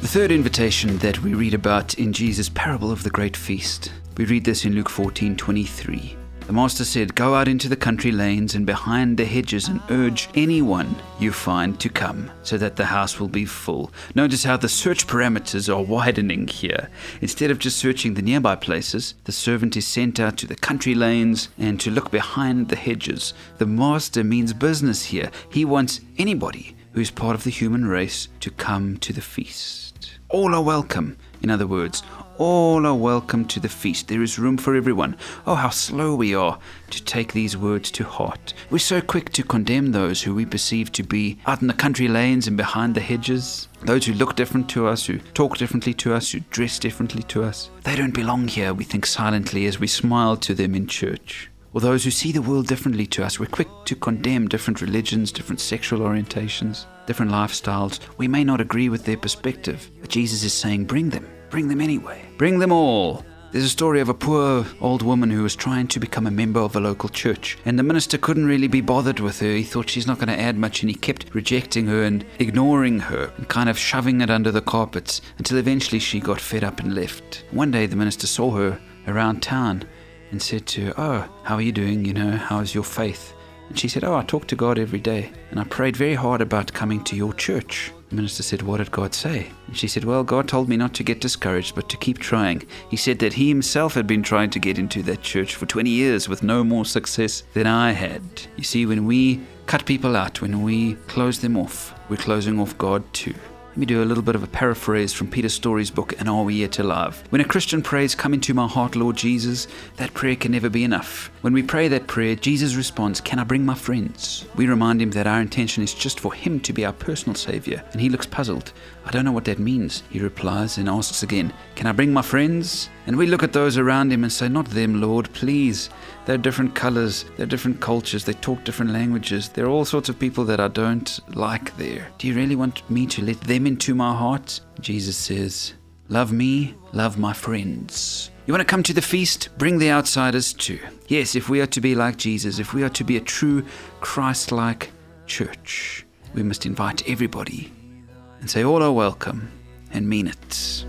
The third invitation that we read about in Jesus' parable of the great feast, we read this in Luke 14 23. The master said, Go out into the country lanes and behind the hedges and urge anyone you find to come, so that the house will be full. Notice how the search parameters are widening here. Instead of just searching the nearby places, the servant is sent out to the country lanes and to look behind the hedges. The master means business here. He wants anybody who is part of the human race to come to the feast. All are welcome. In other words, all are welcome to the feast. There is room for everyone. Oh, how slow we are to take these words to heart. We're so quick to condemn those who we perceive to be out in the country lanes and behind the hedges. Those who look different to us, who talk differently to us, who dress differently to us. They don't belong here, we think silently as we smile to them in church or those who see the world differently to us. We're quick to condemn different religions, different sexual orientations, different lifestyles. We may not agree with their perspective, but Jesus is saying, bring them. Bring them anyway. Bring them all. There's a story of a poor old woman who was trying to become a member of a local church, and the minister couldn't really be bothered with her. He thought she's not going to add much, and he kept rejecting her and ignoring her and kind of shoving it under the carpets until eventually she got fed up and left. One day the minister saw her around town and said to her, Oh, how are you doing? You know, how's your faith? And she said, Oh, I talk to God every day, and I prayed very hard about coming to your church. The minister said, What did God say? And she said, Well, God told me not to get discouraged, but to keep trying. He said that he himself had been trying to get into that church for 20 years with no more success than I had. You see, when we cut people out, when we close them off, we're closing off God too. Let me do a little bit of a paraphrase from Peter Storey's book, And Are We Yet Alive? When a Christian prays, Come into my heart, Lord Jesus, that prayer can never be enough. When we pray that prayer, Jesus responds, Can I bring my friends? We remind him that our intention is just for him to be our personal Savior, and he looks puzzled. I don't know what that means, he replies and asks again, Can I bring my friends? And we look at those around him and say, Not them, Lord, please. They're different colors, they're different cultures, they talk different languages. There are all sorts of people that I don't like there. Do you really want me to let them into my heart? Jesus says, Love me, love my friends. You want to come to the feast? Bring the outsiders too. Yes, if we are to be like Jesus, if we are to be a true Christ like church, we must invite everybody and say, All are welcome and mean it.